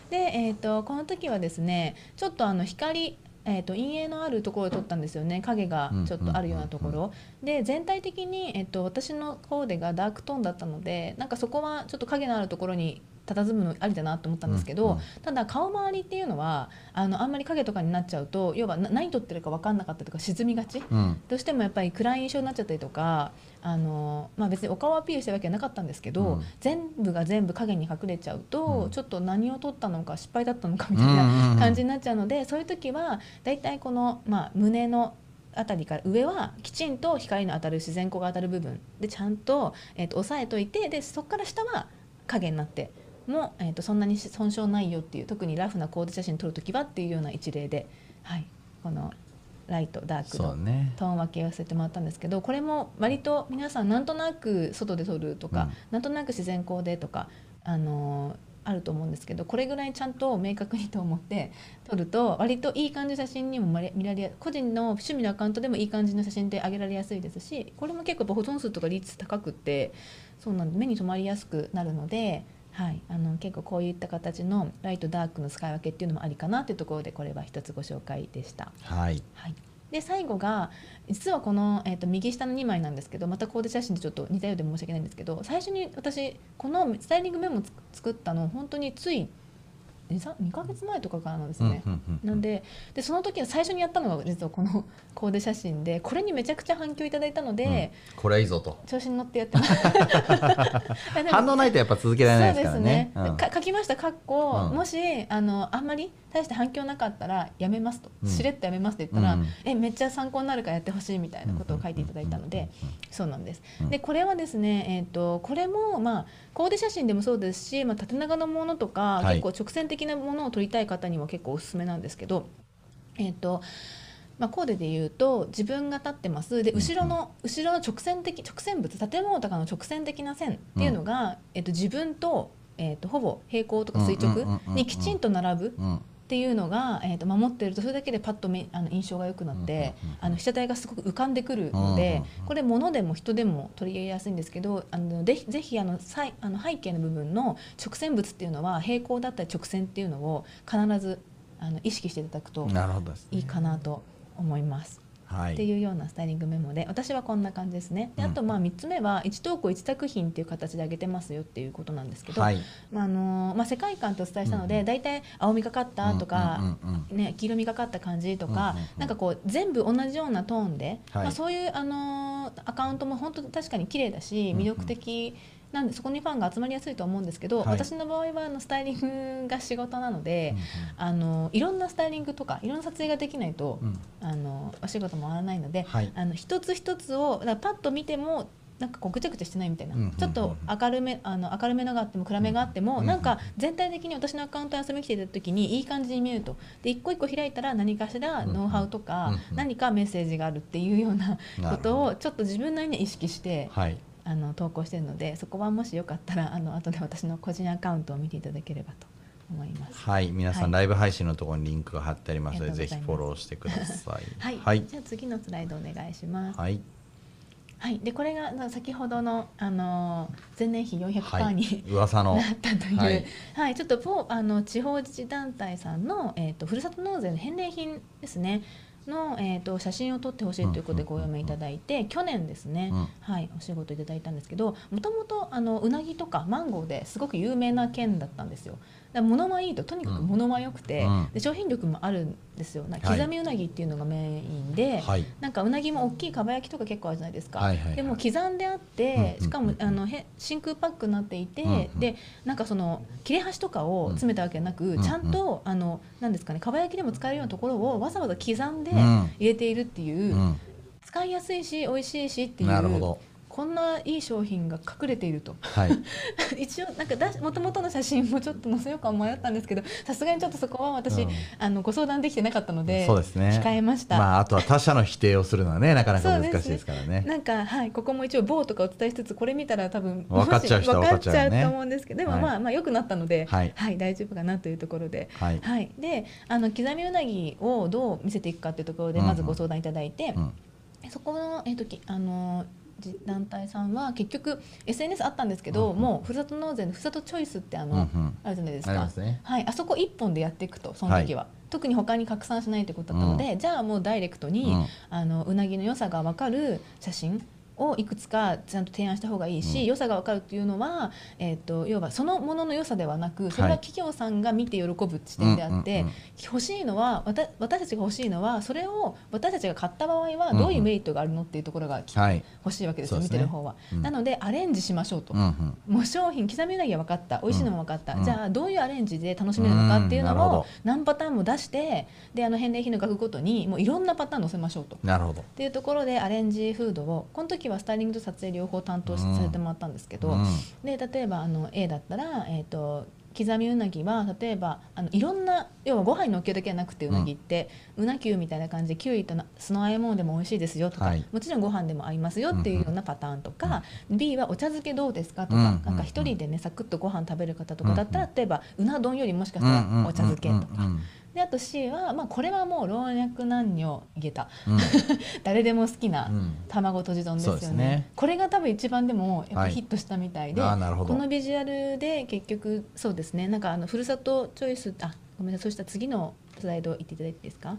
で、えー、とこの時はですねちょっとあの光えー、と陰影のあるところで撮ったんですよね。影がちょっとあるようなところ、で全体的に、えっと私のコーデがダークトーンだったのでなんかそこはちょっと影のあるところに佇むのありだなと思ったんですけど、うんうん。ただ顔周りっていうのはあのあんまり影とかになっちゃうと要はな何撮ってるか分かんなかったりとか沈みがち。うん。どうしてもやっぱり暗い印象になっちゃったりとかあの、まあ、別にお顔アピールしたわけはなかったんですけど、うん。全部が全部影に隠れちゃうと、うん。ちょっと何を撮ったのか失敗だったのかみたいな感じになっちゃうので、そういう時はだいたいこの、まあ、胸のあたりから上はきちんと光の当たる自然光が当たる部分。でちゃんと,、えー、と押さえといてでそこから下は影になって。も、えー、とそんなに損傷ないよっていう特にラフなコーデ写真撮る時はっていうような一例で、はい、このライトダークのトーン分けをさせてもらったんですけどこれも割と皆さんなんとなく外で撮るとか、うんなんとなく自然光でとか、あのーあると思うんですけどこれぐらいちゃんと明確にと思って撮ると割といい感じの写真にも見られや個人の趣味のアカウントでもいい感じの写真で上げられやすいですしこれも結構保存数とか率高くってそうなんで目に留まりやすくなるので。はい、あの結構こういった形のライトダークの使い分けっていうのもありかなというところでこれは一つご紹介でした。はい。はい、で最後が実はこの、えー、と右下の2枚なんですけどまたコーデ写真でちょっと似たようで申し訳ないんですけど最初に私このスタイリングメモつ作ったの本当につい 2, 2ヶ月前とかからなんですね。うんうんうんなんででその時は最初にやったのが実はこの コーデ写真でこれにめちゃくちゃ反響いただいたので、これはいいぞと。調子に乗ってやってます。反応ないとやっぱ続けられないですからね。そうですね。か書きました。かっこ、うん。もしあのあんまり大して反響なかったらやめますと、うん。しれっとやめますって言ったら、うん。えめっちゃ参考になるからやってほしいみたいなことを書いていただいたので、そうなんです。うん。でこれはですね、えっ、とこれもまあコーデ写真でもそうですし、まあ縦長のものとか、はい。結構直線的なものを撮りたい方にも結構おすすめなんですけど、えっ、と。まあ、コーデで言うと自分が立ってます。で後ろの後ろの直線的直線物建物とかの直線的な線っていうのが、えっと、自分とえー、とほぼ平行とか垂直にきちんと並ぶうんっていうのが、えー、と守ってるとそれだけでパッとめあの印象が良くなって、あの被写体がすごく浮かんでくるので、うんこれ物でも人でも取り入れやすいんですけどあのぜひぜひあのさいあの背景の部分の直線物っていうのは平行だったり直線っていうのを必ずあの意識していただくといいかなと思います。はい。っていうようなスタイリングメモで私はこんな感じですね。であとまあ3つ目は1投稿1作品っていう形で上げてますよっていうことなんですけど、はい。まああのまあ、世界観とお伝えしたので、うん大体青みがかったとか、うんうんうんね、黄色みがかった感じとか、うんうんうん。なんかこう全部同じようなトーンで、はい。まあ、そういう、あのーアカウントも本当確かに綺麗だしうんうん。魅力的なんでそこにファンが集まりやすいと思うんですけど、はい。私の場合はあのスタイリングが仕事なので、あのいろんなスタイリングとかいろんな撮影ができないと、うん。うんあのお仕事回らないので、はい。あの一つ一つをだパッと見てもなんかこうぐちゃぐちゃしてないみたいな、うんうんうんちょっと明るめあの明るめのがあっても暗めがあっても、うんうんなんか全体的に私のアカウントに遊びに来ていた時にいい感じに見えると。で一個一個開いたら何かしらノウハウとか、うんうん何かメッセージがあるっていうようなことをちょっと自分なりに意識してはいあの投稿してるのでそこはもしよかったらあの後で私の個人アカウントを見ていただければと思います。はい皆さん、はい。ライブ配信のところにリンクが貼ってありますのでぜひフォローしてください。はい、はい。じゃあ次のスライドお願いします。はい。はい、でこれがな先ほどの、あのー前年比400%はい。に、噂の。なったという、ははい。いちょっとポあの地方自治団体さんの、えー、とふるさと納税の返礼品ですねの、えー、と写真を撮ってほしいということでご読みいただいて、去年ですね、うんはい、お仕事いただいたんですけどもともとあのうなぎとかマンゴーですごく有名な県だったんですよ。だ物はいいととにかく物は良くて、うん。で商品力もあるんですよ。なはい刻みうなぎっていうのがメインで、はい。なんかうなぎも大きいかば焼きとか結構あるじゃないですか、はいはいはい。でも刻んであっうんうんてしかもあのへ真空パックになっていて、うんうん。でなんかその切れ端とかを詰めたわけなく、ん。ちゃんとあのなんですかねかば焼きでも使えるようなところをわざわざ刻んでうん。入れているっていう、うん。使いやすいし美味しいしっていうなるほどこんないい商品が隠れていると。はい。一応なんかだもともとの写真もちょっと載せようか迷ったんですけど さすがにちょっとそこは私、うん。あのご相談できてなかったのでそうですね。控えました。まああとは他者の否定をするのはねなかなか難しいですからね。なんかはいここも一応棒とかお伝えしつつこれ見たら多分分かっちゃう人は分かっちゃうね。と思うんですけどでもはい。まあまあ良くなったのでははいい大丈夫かなというところで。はい。はい、であの刻みうなぎをどう見せていくかというところでうん。うんまずご相談いただいて、うん。そこの,、えっときあのじ団体さんは結局 SNS あったんですけど、うんうん。もうふるさと納税のふるさとチョイスってあの、うんうん。あるじゃないですか。ね。はい、あそこ一本でやっていくとその時は、特に他に拡散しないということだったので、じゃあもうダイレクトに、うん。あのうなぎの良さが分かる写真をいくつかちゃんと提案した方がいいし、うん。良さが分かるっていうのは、えー、と要はそのものの良さではなくそれは企業さんが見て喜ぶ視点であって、うんうんうん欲しいのはわた私たちが欲しいのはそれを私たちが買った場合はどういうメリットがあるのっていうところがきはい。欲しいわけですよ、そうですね。見てる方は。うん。なのでアレンジしましょうと。うんうん。もう商品刻みうなぎは分かった。美味しいのも分かった、うん。じゃあどういうアレンジで楽しめるのかっていうのを何パターンも出してであの返礼品の額ごとにもういろんなパターン載せましょうと。なるほど。っていうところでアレンジフードをこの時はスタイリングと撮影両方担当させてもらったんですけど、うん。で例えばあの A だったら、えー、と刻みうなぎは例えばあのいろんな要はご飯に乗っけるだけじゃなくてうなぎって、うなきゅうみたいな感じできゅうりとな酢の和え物でも美味しいですよとか、はい。もちろんご飯でも合いますよっていうようなパターンとか、B はお茶漬けどうですかとか、うんなんか一人でねサクッとご飯食べる方とかだったら、例えばうな丼よりもしかしたうんうんうんらお茶漬けとか。であと C は、まあ、これはもう老若男女いけたうん。誰でも好きなうん。卵とじ丼ですよね,、そうですね。これが多分一番でもやっぱはい。ヒットしたみたいで、あーなるほど。このビジュアルで結局そうですね。なんかあのふるさとチョイスあごめんなさいそうしたら次のスライド行っていただいていいですか？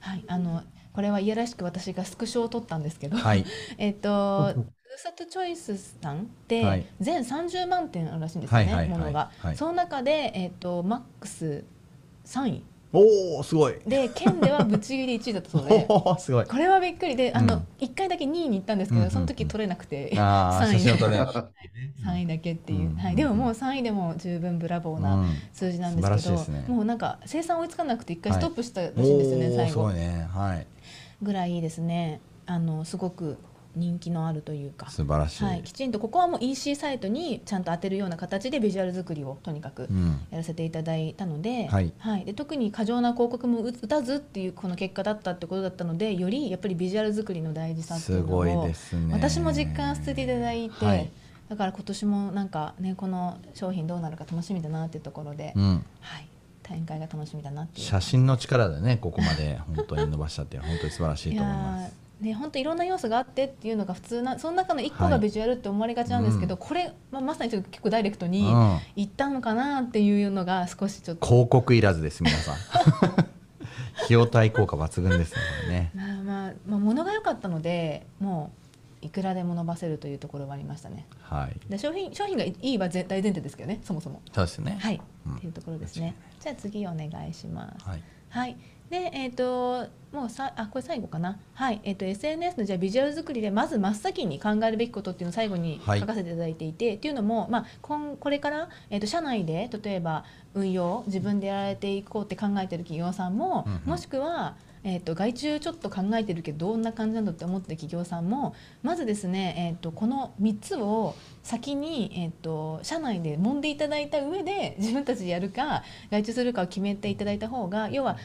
はいあのこれはいやらしく私がスクショを撮ったんですけど、はい。えっとふるさとチョイスさんってはい。全30万点あるらしいんですよね、はいはいはいものが、はい。その中で、えっとマックス3位おおすごい。で県ではぶっちぎり1位だったそうで。すごい。これはびっくりであの、うん1回だけ2位に行ったんですけど、うんうんうん。その時取れなくてああ3位。写真を撮れない3 位だけっていう、うんはい、でももう3位でも十分ブラボーなうん。数字なんですけど、ね。もうなんか生産追いつかなくて一回はい。ストップしたらしいんですよね、おー最後。ね。はい。ぐらいですね。あのすごく人気のあるというか。素晴らしい、はい、きちんとここはもう EC サイトにちゃんと当てるような形でビジュアル作りをとにかくうん。やらせていただいたので,、はい。で特に過剰な広告も打打たずっていうこの結果だったってことだったのでよりやっぱりビジュアル作りの大事さっていうのをすごいですね。私も実感させていただいて、はい。だから今年もなんかねこの商品どうなるか楽しみだなっていうところで、うん。はい。展開が楽しみだなっていう。写真の力でねここまで本当に伸ばしたっていうのは本当に素晴らしいと思います。ーね本当いろんな要素があってっていうのが普通なその中の一個はい。がビジュアルって思われがちなんですけど、うん。これ、まあ、まさにちょっと結構ダイレクトにうん。言ったのかなっていうのが少しちょっと、広告いらずです皆さん。費用対効果抜群ですねこれね。まあまあまあ、物が良かったのでもういくらでも伸ばせるというところはありましたね。はい。で商品商品がいいは大前提ですけどねそもそも。そうですね。はい、うん。っていうところですね。じゃあ次お願いします。はい。はい。で、えっ、と、もうさ、あ、これ最後かな？はい。えっ、と、SNS のじゃあビジュアル作りで、まず真っ先に考えるべきことっていうのを最後にはい書かせていただいていて、っていうのも、まあ、今これから、えっ、と、社内で、例えば運用、自分でやられていこうって考えてる企業さんも、うんうんもしくは、えっと外注ちょっと考えてるけどどんな感じなんだって思ってる企業さんもまずですね、えっとこの3つを先に、えっと社内で揉んでいただいた上で自分たちでやるか外注するかを決めていただいた方が要は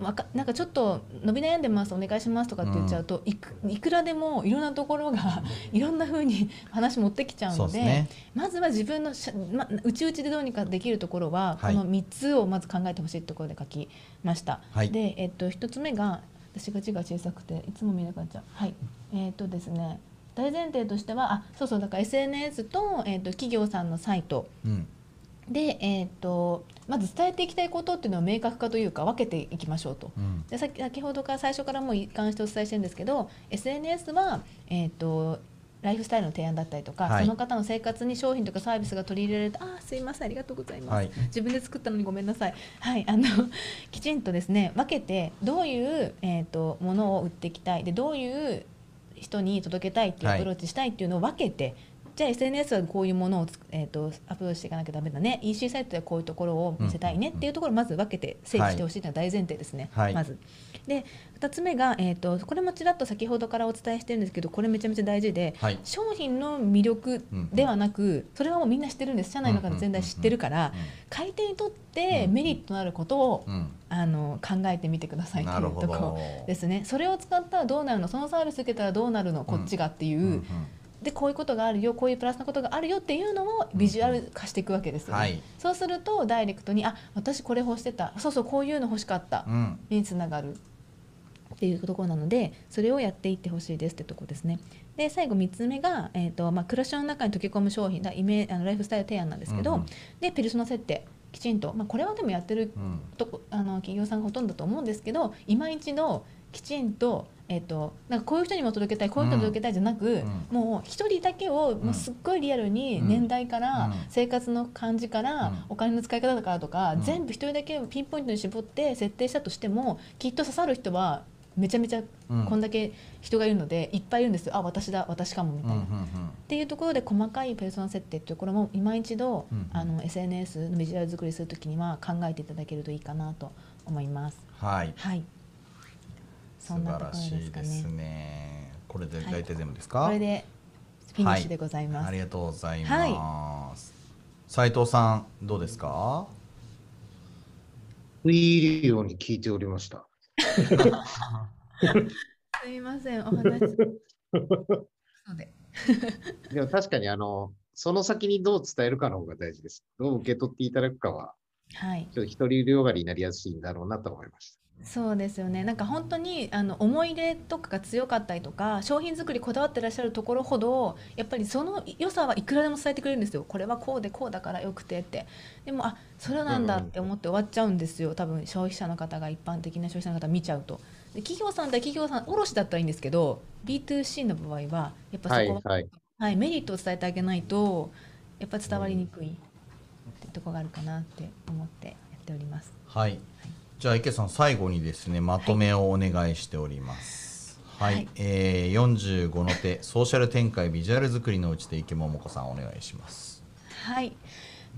わかなんかちょっと伸び悩んでますお願いしますとかって言っちゃうと、いくいくらでもいろんなところがいろんな風に 話持ってきちゃうのでね。まずは自分のしゃ、ま、内々でどうにかできるところは、はい。この3つをまず考えてほしいところで書きました。はい。で、えっと、1つ目が私が字が小さくていつも見なくなっちゃう。はい。えっとですね大前提としてはあそうそうだから SNS と,、えっと企業さんのサイト。うん。で、えっとまず伝えていきたいことっていうのを明確化というか分けていきましょうと。うん。で先先ほどから最初からもう一貫してお伝えしてるんですけど SNS は、えー、とライフスタイルの提案だったりとか、はい。その方の生活に商品とかサービスが取り入れられたあーすいませんありがとうございます、はい。自分で作ったのにごめんなさい。はいあの きちんとですね分けてどういう、えー、とものを売っていきたい。でどういう人に届けたいっていうはい。アプローチしたいっていうのを分けて、じゃあ SNS はこういうものをつ、えー、とアプローチしていかなきゃダメだね。EC サイトではこういうところを見せたいねっていうところをまず分けて整理してほしいのは大前提ですね、はい。まず。で2つ目が、えー、とこれもちらっと先ほどからお伝えしてるんですけどこれめちゃめちゃ大事ではい。商品の魅力ではなくそれはもうみんな知ってるんです。社内の方全体知ってるから買い手にとってメリットとなることをうん。あの考えてみてくださいとないうところどですね。それを使ったらどうなるの？そのサービス受けたらどうなるの？こっちがっていう、うんうんでこういうことがあるよこういうプラスなことがあるよっていうのをビジュアル化していくわけですよね、はい。そうするとダイレクトにあ私これ欲してた。そうそうこういうの欲しかった。うん。につながる。っていうところなのでそれをやっていってほしいですってところですね。で最後3つ目が、えーとまあ、暮らしの中に溶け込む商品。だイメあのライフスタイル提案なんですけど、うんうん。でペルソナ設定。きちんと、まあ、これはでもやってるうん。とこあの企業さんがほとんどだと思うんですけど今一度きちんと,、えー、となんかこういう人にも届けたいこういう人に届けたいじゃなく、ん。もう一人だけをもうすっごいリアルにうん。年代から、うん。生活の感じから、うん。お金の使い方からとか、うん。全部一人だけピンポイントに絞って設定したとしてもきっと刺さる人はめちゃめちゃうん。こんだけ人がいるので、いっぱいいるんですよ。あ私だ私かもみたいな。っていうところで細かいペルソナ設定っていうところも今一度、うんあの SNS のビジュアル作りするときには考えていただけるといいかなと思います。はい。はい。そ素んなところ晴らしいですね。ねこれで大体全部ですか？これでフィニッシュでございます。ありがとうございます斉藤さんどうですか？食い入るように聞いておりました。すみません、お話。そうで。でも確かにあの、その先にどう伝えるかの方が大事です。どう受け取っていただくかは、はい。ちょっと一人両がりになりやすいんだろうなと思いました。そうですよね。なんか本当にあの思い入れとかが強かったりとか、商品作りこだわってらっしゃるところほど、やっぱりその良さはいくらでも伝えてくれるんですよ。これはこうでこうだからよくてって。でもあ、それなんだって思って終わっちゃうんですよ。多分消費者の方が一般的な消費者の方見ちゃうと。で企業さんだ企業さん卸だったらいいんですけど、B2C の場合はやっぱそこは、はいはい。はい、メリットを伝えてあげないとやっぱ伝わりにくいってとこがあるかなって思ってやっております。はいじゃあ池さん最後にですねまとめをお願いしております。はい、はい。えー、45の手ソーシャル展開ビジュアル作りのうちで池桃子さんお願いします。はい、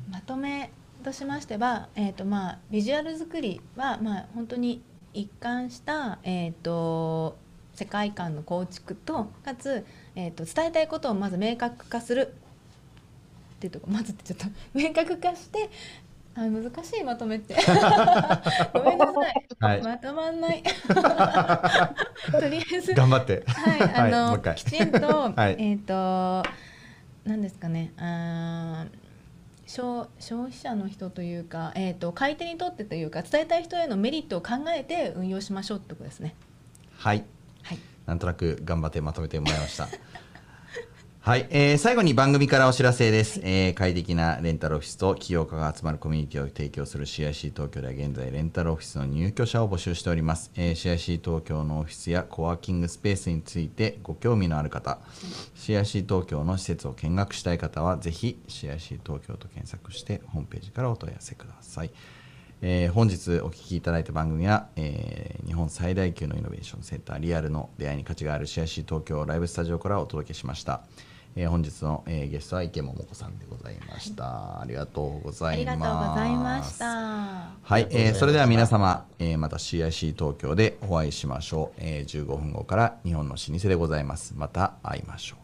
まとめとしましては、えーとまあ、ビジュアル作りは、まあ、本当に一貫した、えー、と世界観の構築とかつ、えー、と伝えたいことをまず明確化するっていうとこまずってちょっと明確化してあ難しいまとめって。ごめんなさい、はい。まとまんない。とりあえず。頑張って。はい、あの、はいきちんと、はいえっ、と。なんですかね。あー消消費者の人というか、えー、と買い手にとってというか伝えたい人へのメリットを考えて運用しましょうってことですね。はい。はい、なんとなく頑張ってまとめてもらいました。はい、えー最後に番組からお知らせです、えー快適なレンタルオフィスと起業家が集まるコミュニティを提供する CIC 東京では現在レンタルオフィスの入居者を募集しております、えー CIC 東京のオフィスやコワーキングスペースについてご興味のある方 CIC 東京の施設を見学したい方はぜひ CIC 東京と検索してホームページからお問い合わせください。えー本日お聞きいただいた番組は、えー日本最大級のイノベーションセンターリアルの出会いに価値がある CIC 東京ライブスタジオからお届けしました、えー本日の、えーゲストは池桃子さんでございました。ありがとうござありいます。がとうございました。はい、えーそれでは皆様、えーまた CIC 東京でお会いしましょう、えー15分後から日本の老舗でございます。また会いましょう